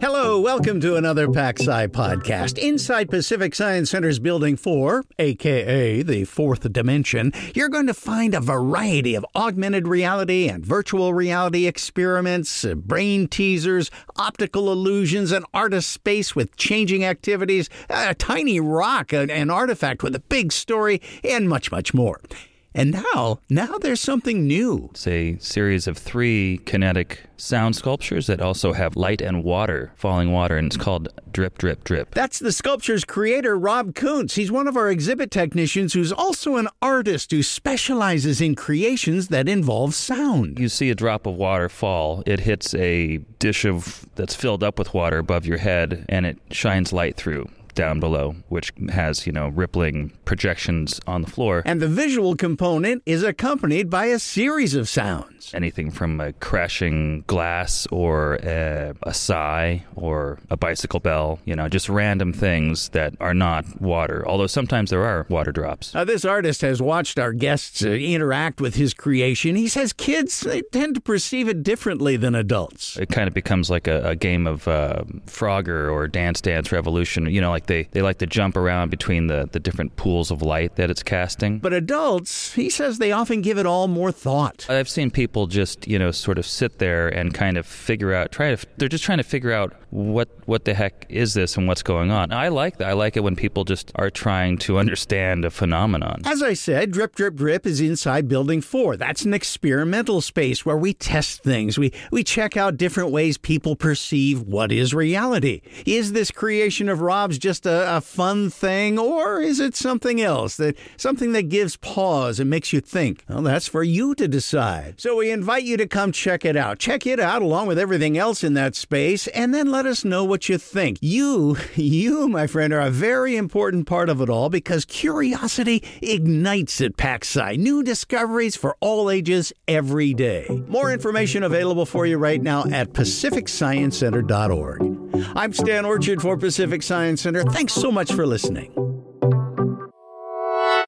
Hello, welcome to another PacSci podcast. Inside Pacific Science Center's Building 4, aka the fourth dimension, you're going to find a variety of augmented reality and virtual reality experiments, uh, brain teasers, optical illusions, an artist space with changing activities, a tiny rock, an, an artifact with a big story, and much, much more. And now, now there's something new. It's a series of three kinetic sound sculptures that also have light and water, falling water, and it's called Drip, Drip, Drip. That's the sculpture's creator, Rob Kuntz. He's one of our exhibit technicians who's also an artist who specializes in creations that involve sound. You see a drop of water fall, it hits a dish of that's filled up with water above your head, and it shines light through down below, which has, you know, rippling projections on the floor. And the visual component is accompanied by a series of sounds. Anything from a crashing glass or a, a sigh or a bicycle bell, you know, just random things that are not water, although sometimes there are water drops. Now, this artist has watched our guests uh, interact with his creation. He says kids they tend to perceive it differently than adults. It kind of becomes like a, a game of uh, Frogger or Dance Dance Revolution, you know, like they, they like to jump around between the, the different pools of light that it's casting. But adults, he says they often give it all more thought. I've seen people just, you know, sort of sit there and kind of figure out, try to, they're just trying to figure out what what the heck is this and what's going on. I like that. I like it when people just are trying to understand a phenomenon. As I said, Drip Drip Drip is inside Building 4. That's an experimental space where we test things. We we check out different ways people perceive what is reality. Is this creation of Rob's just a, a fun thing or is it something else? That something that gives pause and makes you think? Well, that's for you to decide. So we invite you to come check it out. Check it out along with everything else in that space and then let us know what you think. You, you, my friend, are a very important part of it all because curiosity ignites at PacSci. New discoveries for all ages every day. More information available for you right now at pacificsciencecenter.org. I'm Stan Orchard for Pacific Science Center. Thanks so much for listening.